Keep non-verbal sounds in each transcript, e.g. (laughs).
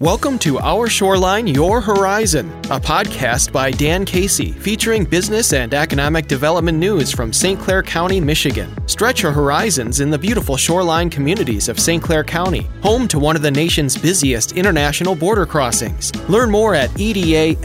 Welcome to Our Shoreline, Your Horizon, a podcast by Dan Casey featuring business and economic development news from St. Clair County, Michigan. Stretch your horizons in the beautiful shoreline communities of St. Clair County, home to one of the nation's busiest international border crossings. Learn more at edascc.com.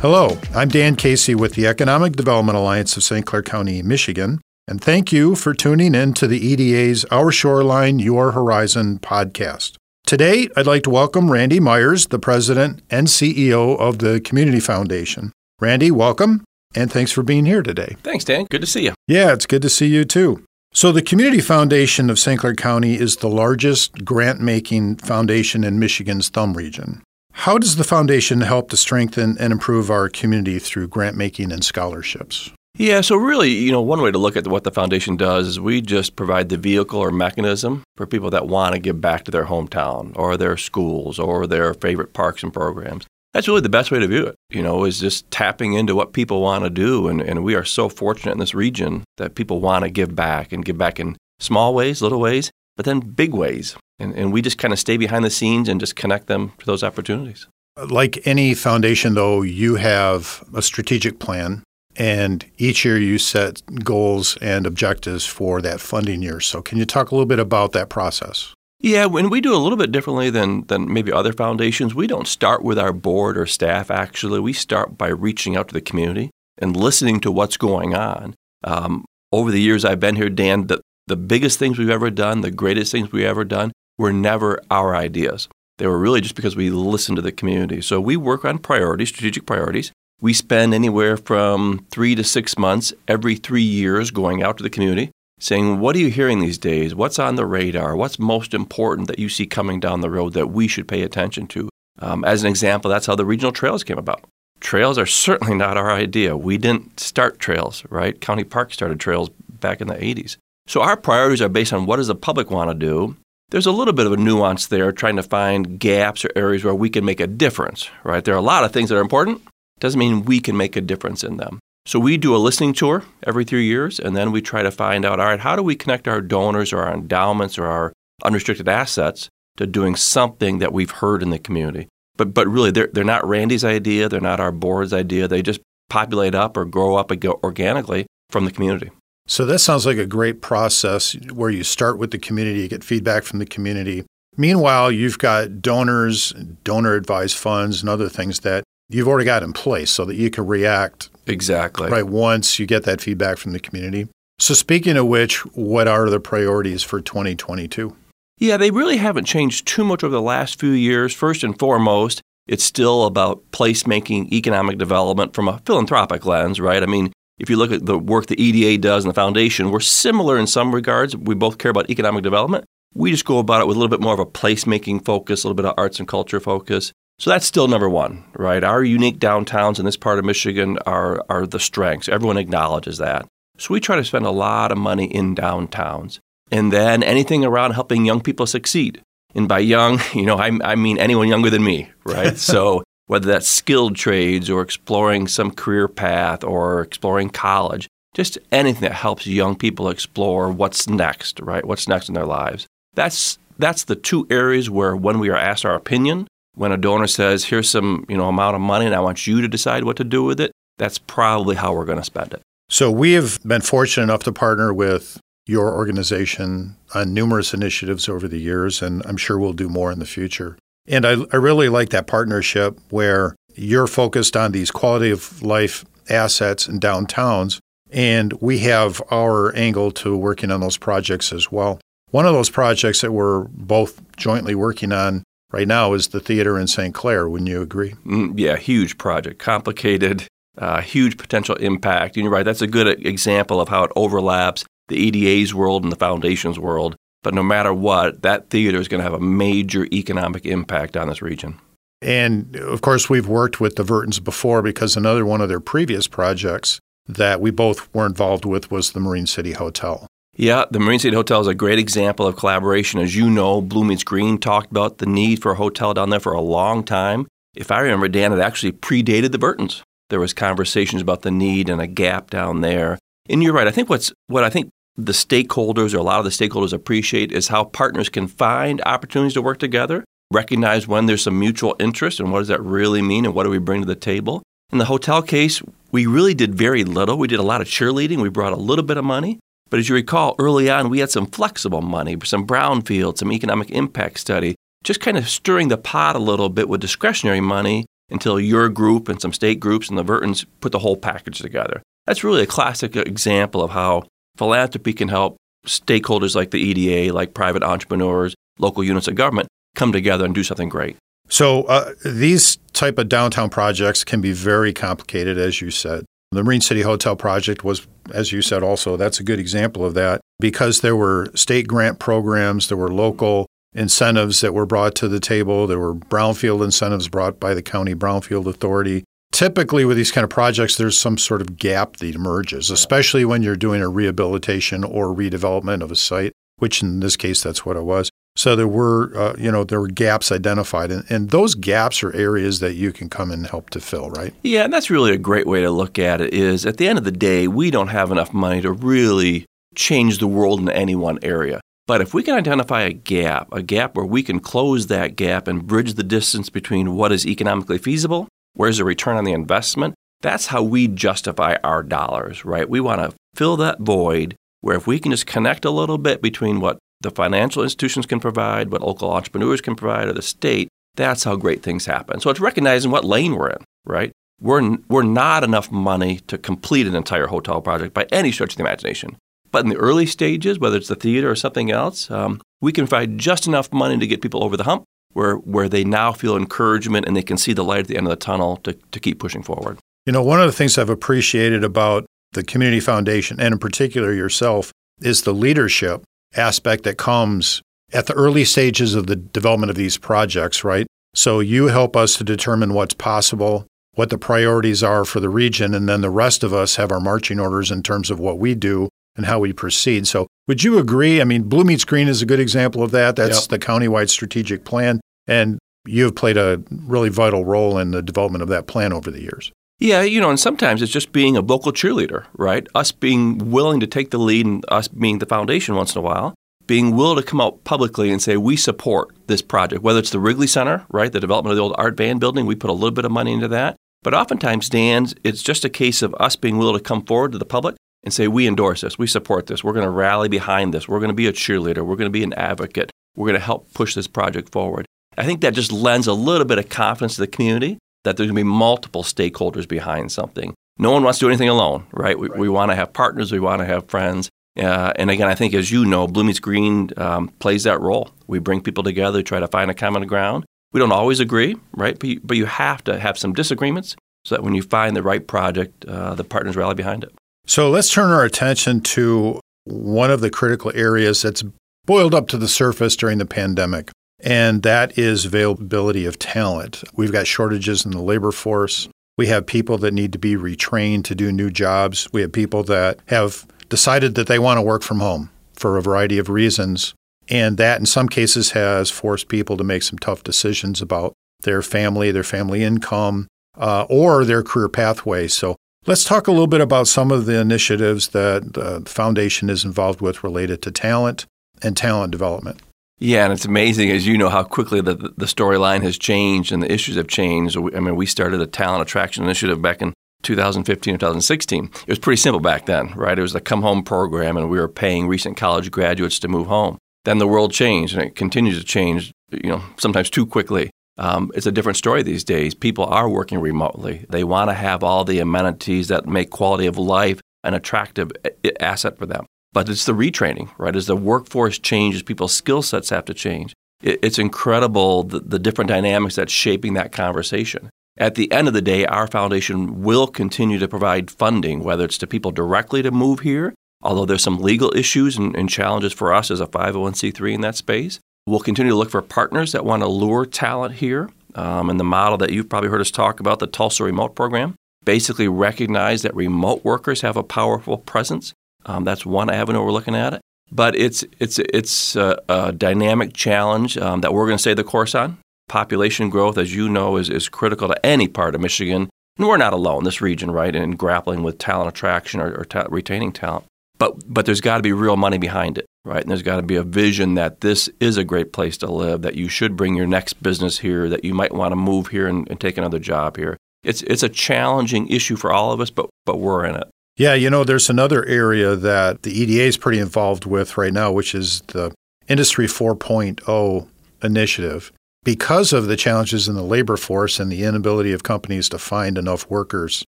Hello, I'm Dan Casey with the Economic Development Alliance of St. Clair County, Michigan, and thank you for tuning in to the EDA's Our Shoreline, Your Horizon podcast. Today, I'd like to welcome Randy Myers, the president and CEO of the Community Foundation. Randy, welcome, and thanks for being here today. Thanks, Dan. Good to see you. Yeah, it's good to see you too. So, the Community Foundation of St. Clair County is the largest grant making foundation in Michigan's thumb region. How does the foundation help to strengthen and improve our community through grant making and scholarships? Yeah, so really, you know, one way to look at what the foundation does is we just provide the vehicle or mechanism for people that want to give back to their hometown or their schools or their favorite parks and programs. That's really the best way to view it, you know, is just tapping into what people want to do. And, and we are so fortunate in this region that people want to give back and give back in small ways, little ways, but then big ways. And, and we just kind of stay behind the scenes and just connect them to those opportunities. Like any foundation, though, you have a strategic plan and each year you set goals and objectives for that funding year. So, can you talk a little bit about that process? Yeah, when we do a little bit differently than, than maybe other foundations, we don't start with our board or staff, actually. We start by reaching out to the community and listening to what's going on. Um, over the years I've been here, Dan, the, the biggest things we've ever done, the greatest things we've ever done, were never our ideas. They were really just because we listened to the community. So we work on priorities, strategic priorities. We spend anywhere from three to six months every three years going out to the community saying, What are you hearing these days? What's on the radar? What's most important that you see coming down the road that we should pay attention to? Um, as an example, that's how the regional trails came about. Trails are certainly not our idea. We didn't start trails, right? County Park started trails back in the 80s. So our priorities are based on what does the public want to do. There's a little bit of a nuance there, trying to find gaps or areas where we can make a difference, right? There are a lot of things that are important, doesn't mean we can make a difference in them. So we do a listening tour every three years, and then we try to find out, all right, how do we connect our donors or our endowments or our unrestricted assets to doing something that we've heard in the community? But, but really, they're, they're not Randy's idea, they're not our board's idea. They just populate up or grow up organically from the community. So that sounds like a great process where you start with the community, you get feedback from the community. Meanwhile, you've got donors, donor advised funds, and other things that you've already got in place so that you can react exactly right once you get that feedback from the community. So speaking of which, what are the priorities for 2022? Yeah, they really haven't changed too much over the last few years. First and foremost, it's still about placemaking economic development from a philanthropic lens, right? I mean, if you look at the work the EDA does and the foundation, we're similar in some regards. We both care about economic development. We just go about it with a little bit more of a placemaking focus, a little bit of arts and culture focus. So that's still number one, right? Our unique downtowns in this part of Michigan are, are the strengths. Everyone acknowledges that. So we try to spend a lot of money in downtowns. And then anything around helping young people succeed. And by young, (laughs) you know, I, I mean anyone younger than me, right? (laughs) so whether that's skilled trades or exploring some career path or exploring college, just anything that helps young people explore what's next, right? What's next in their lives. That's that's the two areas where when we are asked our opinion, when a donor says, "Here's some you know amount of money, and I want you to decide what to do with it," that's probably how we're going to spend it. So we have been fortunate enough to partner with your organization on numerous initiatives over the years, and I'm sure we'll do more in the future. And I, I really like that partnership where you're focused on these quality of life assets in downtowns, and we have our angle to working on those projects as well. One of those projects that we're both jointly working on right now is the theater in St. Clair. Wouldn't you agree? Mm, yeah, huge project, complicated, uh, huge potential impact. And you're right, that's a good example of how it overlaps the EDA's world and the foundation's world. But no matter what, that theater is going to have a major economic impact on this region. And of course, we've worked with the Vertons before because another one of their previous projects that we both were involved with was the Marine City Hotel. Yeah, the Marine City Hotel is a great example of collaboration. As you know, Blue Meets Green talked about the need for a hotel down there for a long time. If I remember, Dan, it actually predated the Burtons. There was conversations about the need and a gap down there. And you're right. I think what's what I think the stakeholders or a lot of the stakeholders appreciate is how partners can find opportunities to work together, recognize when there's some mutual interest and what does that really mean and what do we bring to the table. In the hotel case, we really did very little. We did a lot of cheerleading. We brought a little bit of money. But as you recall, early on, we had some flexible money, some brownfield, some economic impact study, just kind of stirring the pot a little bit with discretionary money until your group and some state groups and the Vertons put the whole package together. That's really a classic example of how philanthropy can help stakeholders like the EDA, like private entrepreneurs, local units of government come together and do something great. So uh, these type of downtown projects can be very complicated, as you said. The Marine City Hotel project was, as you said, also that's a good example of that because there were state grant programs, there were local incentives that were brought to the table, there were brownfield incentives brought by the county brownfield authority. Typically, with these kind of projects, there's some sort of gap that emerges, especially when you're doing a rehabilitation or redevelopment of a site, which in this case, that's what it was. So there were, uh, you know, there were gaps identified, and, and those gaps are areas that you can come and help to fill, right? Yeah, and that's really a great way to look at it. Is at the end of the day, we don't have enough money to really change the world in any one area. But if we can identify a gap, a gap where we can close that gap and bridge the distance between what is economically feasible, where's the return on the investment, that's how we justify our dollars, right? We want to fill that void where if we can just connect a little bit between what the financial institutions can provide, what local entrepreneurs can provide, or the state, that's how great things happen. So it's recognizing what lane we're in, right? We're, we're not enough money to complete an entire hotel project by any stretch of the imagination. But in the early stages, whether it's the theater or something else, um, we can provide just enough money to get people over the hump where, where they now feel encouragement and they can see the light at the end of the tunnel to, to keep pushing forward. You know, one of the things I've appreciated about the Community Foundation, and in particular yourself, is the leadership aspect that comes at the early stages of the development of these projects, right? So you help us to determine what's possible, what the priorities are for the region, and then the rest of us have our marching orders in terms of what we do and how we proceed. So would you agree? I mean, Blue Meets Green is a good example of that. That's yep. the countywide strategic plan. And you've played a really vital role in the development of that plan over the years. Yeah, you know, and sometimes it's just being a vocal cheerleader, right? Us being willing to take the lead and us being the foundation once in a while, being willing to come out publicly and say, we support this project, whether it's the Wrigley Center, right? The development of the old Art Van building, we put a little bit of money into that. But oftentimes, Dan, it's just a case of us being willing to come forward to the public and say, we endorse this, we support this, we're going to rally behind this, we're going to be a cheerleader, we're going to be an advocate, we're going to help push this project forward. I think that just lends a little bit of confidence to the community that there's going to be multiple stakeholders behind something. No one wants to do anything alone, right? We, right. we want to have partners, we want to have friends. Uh, and again, I think as you know, Blue Meets Green um, plays that role. We bring people together, try to find a common ground. We don't always agree, right? But you, but you have to have some disagreements so that when you find the right project, uh, the partners rally behind it. So let's turn our attention to one of the critical areas that's boiled up to the surface during the pandemic and that is availability of talent. We've got shortages in the labor force. We have people that need to be retrained to do new jobs. We have people that have decided that they want to work from home for a variety of reasons. And that, in some cases, has forced people to make some tough decisions about their family, their family income, uh, or their career pathway. So let's talk a little bit about some of the initiatives that the foundation is involved with related to talent and talent development. Yeah, and it's amazing, as you know, how quickly the, the storyline has changed and the issues have changed. I mean, we started a talent attraction initiative back in 2015 or 2016. It was pretty simple back then, right? It was the come home program, and we were paying recent college graduates to move home. Then the world changed, and it continues to change, you know, sometimes too quickly. Um, it's a different story these days. People are working remotely. They want to have all the amenities that make quality of life an attractive asset for them. But it's the retraining, right? As the workforce changes, people's skill sets have to change. It's incredible the, the different dynamics that's shaping that conversation. At the end of the day, our foundation will continue to provide funding, whether it's to people directly to move here, although there's some legal issues and, and challenges for us as a 501c3 in that space. We'll continue to look for partners that want to lure talent here. Um, and the model that you've probably heard us talk about, the Tulsa Remote Program, basically recognize that remote workers have a powerful presence um, that's one avenue we're looking at it. But it's it's it's a, a dynamic challenge um, that we're going to stay the course on. Population growth, as you know, is, is critical to any part of Michigan, and we're not alone. This region, right, in grappling with talent attraction or, or ta- retaining talent. but but there's got to be real money behind it, right? And there's got to be a vision that this is a great place to live, that you should bring your next business here, that you might want to move here and, and take another job here. It's it's a challenging issue for all of us, but but we're in it. Yeah, you know, there's another area that the EDA is pretty involved with right now, which is the Industry 4.0 initiative. Because of the challenges in the labor force and the inability of companies to find enough workers,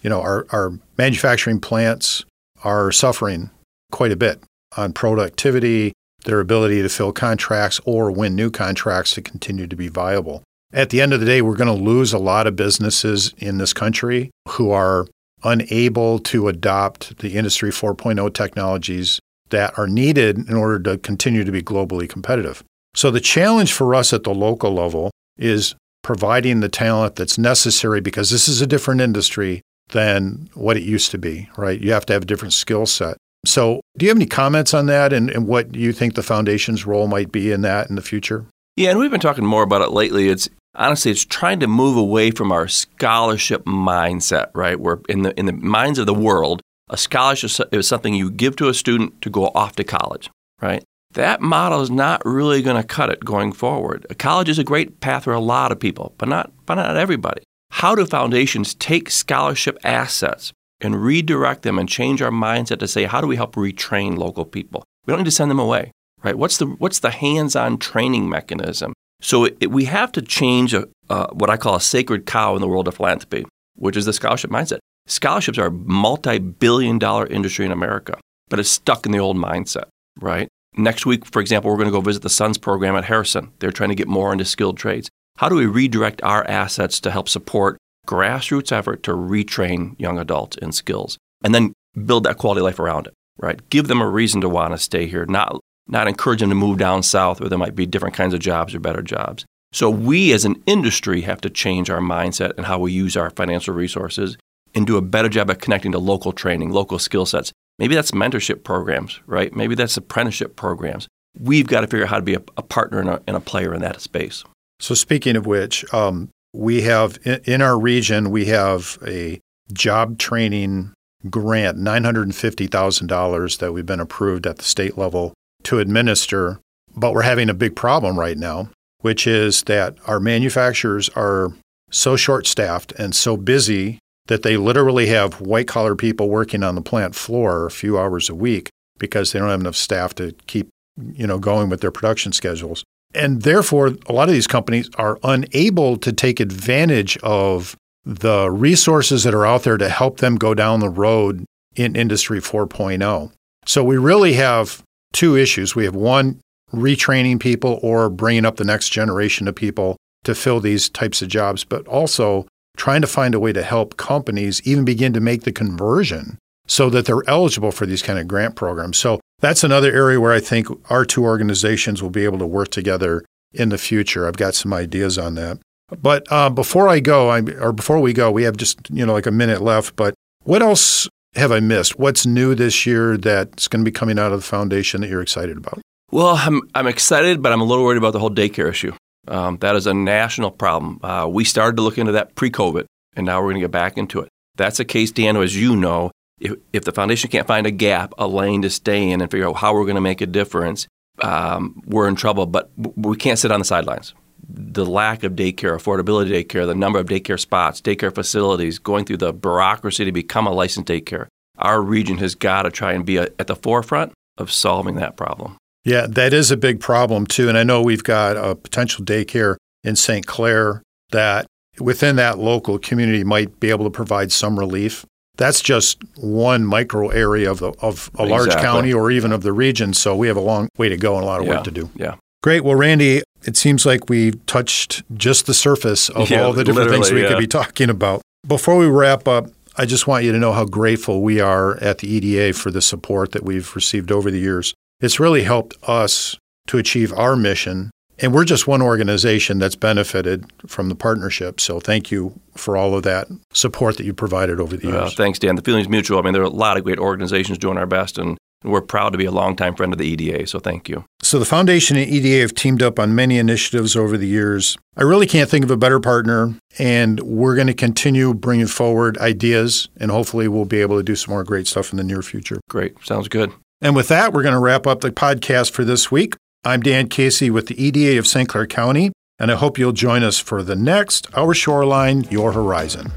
you know, our, our manufacturing plants are suffering quite a bit on productivity, their ability to fill contracts or win new contracts to continue to be viable. At the end of the day, we're going to lose a lot of businesses in this country who are unable to adopt the Industry 4.0 technologies that are needed in order to continue to be globally competitive. So, the challenge for us at the local level is providing the talent that's necessary because this is a different industry than what it used to be, right? You have to have a different skill set. So, do you have any comments on that and, and what you think the foundation's role might be in that in the future? Yeah, and we've been talking more about it lately. It's honestly, it's trying to move away from our scholarship mindset, right? Where in the in the minds of the world, a scholarship is something you give to a student to go off to college, right? That model is not really going to cut it going forward. A college is a great path for a lot of people, but not but not everybody. How do foundations take scholarship assets and redirect them and change our mindset to say, how do we help retrain local people? We don't need to send them away, right? What's the, what's the hands on training mechanism? So it, we have to change a, uh, what I call a sacred cow in the world of philanthropy, which is the scholarship mindset. Scholarships are a multi billion dollar industry in America, but it's stuck in the old mindset, right? Next week, for example, we're going to go visit the SONS program at Harrison. They're trying to get more into skilled trades. How do we redirect our assets to help support grassroots effort to retrain young adults in skills and then build that quality life around it, right? Give them a reason to want to stay here, not, not encourage them to move down south where there might be different kinds of jobs or better jobs. So we as an industry have to change our mindset and how we use our financial resources and do a better job at connecting to local training, local skill sets. Maybe that's mentorship programs, right? Maybe that's apprenticeship programs. We've got to figure out how to be a, a partner and a, and a, player in that space. So, speaking of which, um, we have in our region, we have a job training grant, $950,000 that we've been approved at the state level to administer. But we're having a big problem right now, which is that our manufacturers are so short staffed and so busy that they literally have white collar people working on the plant floor a few hours a week because they don't have enough staff to keep you know going with their production schedules. And therefore, a lot of these companies are unable to take advantage of the resources that are out there to help them go down the road in Industry 4.0. So we really have two issues. We have one, retraining people or bringing up the next generation of people to fill these types of jobs, but also trying to find a way to help companies even begin to make the conversion so that they're eligible for these kind of grant programs. So that's another area where I think our two organizations will be able to work together in the future. I've got some ideas on that. But uh, before I go, I, or before we go, we have just you know like a minute left. But what else have I missed? What's new this year that's going to be coming out of the foundation that you're excited about? Well, I'm I'm excited, but I'm a little worried about the whole daycare issue. Um, that is a national problem. Uh, we started to look into that pre-COVID, and now we're going to get back into it. That's a case, Dan, as you know, if, if the foundation can't find a gap, a lane to stay in and figure out how we're going to make a difference, um, we're in trouble. But we can't sit on the sidelines. The lack of daycare, affordability daycare, the number of daycare spots, daycare facilities, going through the bureaucracy to become a licensed daycare. Our region has got to try and be a, at the forefront of solving that problem. Yeah, that is a big problem too. And I know we've got a potential daycare in St. Clair that within that local community might be able to provide some relief that's just one micro area of, the, of a large county or even of the region. So we have a long way to go and a lot of yeah. work to do. Yeah. Great. Well, Randy, it seems like we touched just the surface of yeah, all the different things we yeah. could be talking about. Before we wrap up, I just want you to know how grateful we are at the EDA for the support that we've received over the years. It's really helped us to achieve our mission and we're just one organization that's benefited from the partnership. So thank you for all of that support that you provided over the uh, years. Well, thanks, Dan. The feeling's mutual. I mean, there are a lot of great organizations doing our best, and we're proud to be a longtime friend of the EDA, so thank you. So, the Foundation and EDA have teamed up on many initiatives over the years. I really can't think of a better partner, and we're going to continue bringing forward ideas, and hopefully, we'll be able to do some more great stuff in the near future. Great. Sounds good. And with that, we're going to wrap up the podcast for this week. I'm Dan Casey with the EDA of St. Clair County, and I hope you'll join us for the next Our Shoreline, Your Horizon.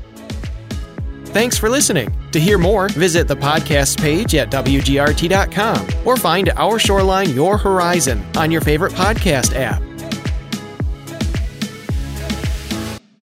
Thanks for listening. To hear more, visit the podcast page at WGRT.com or find Our Shoreline Your Horizon on your favorite podcast app.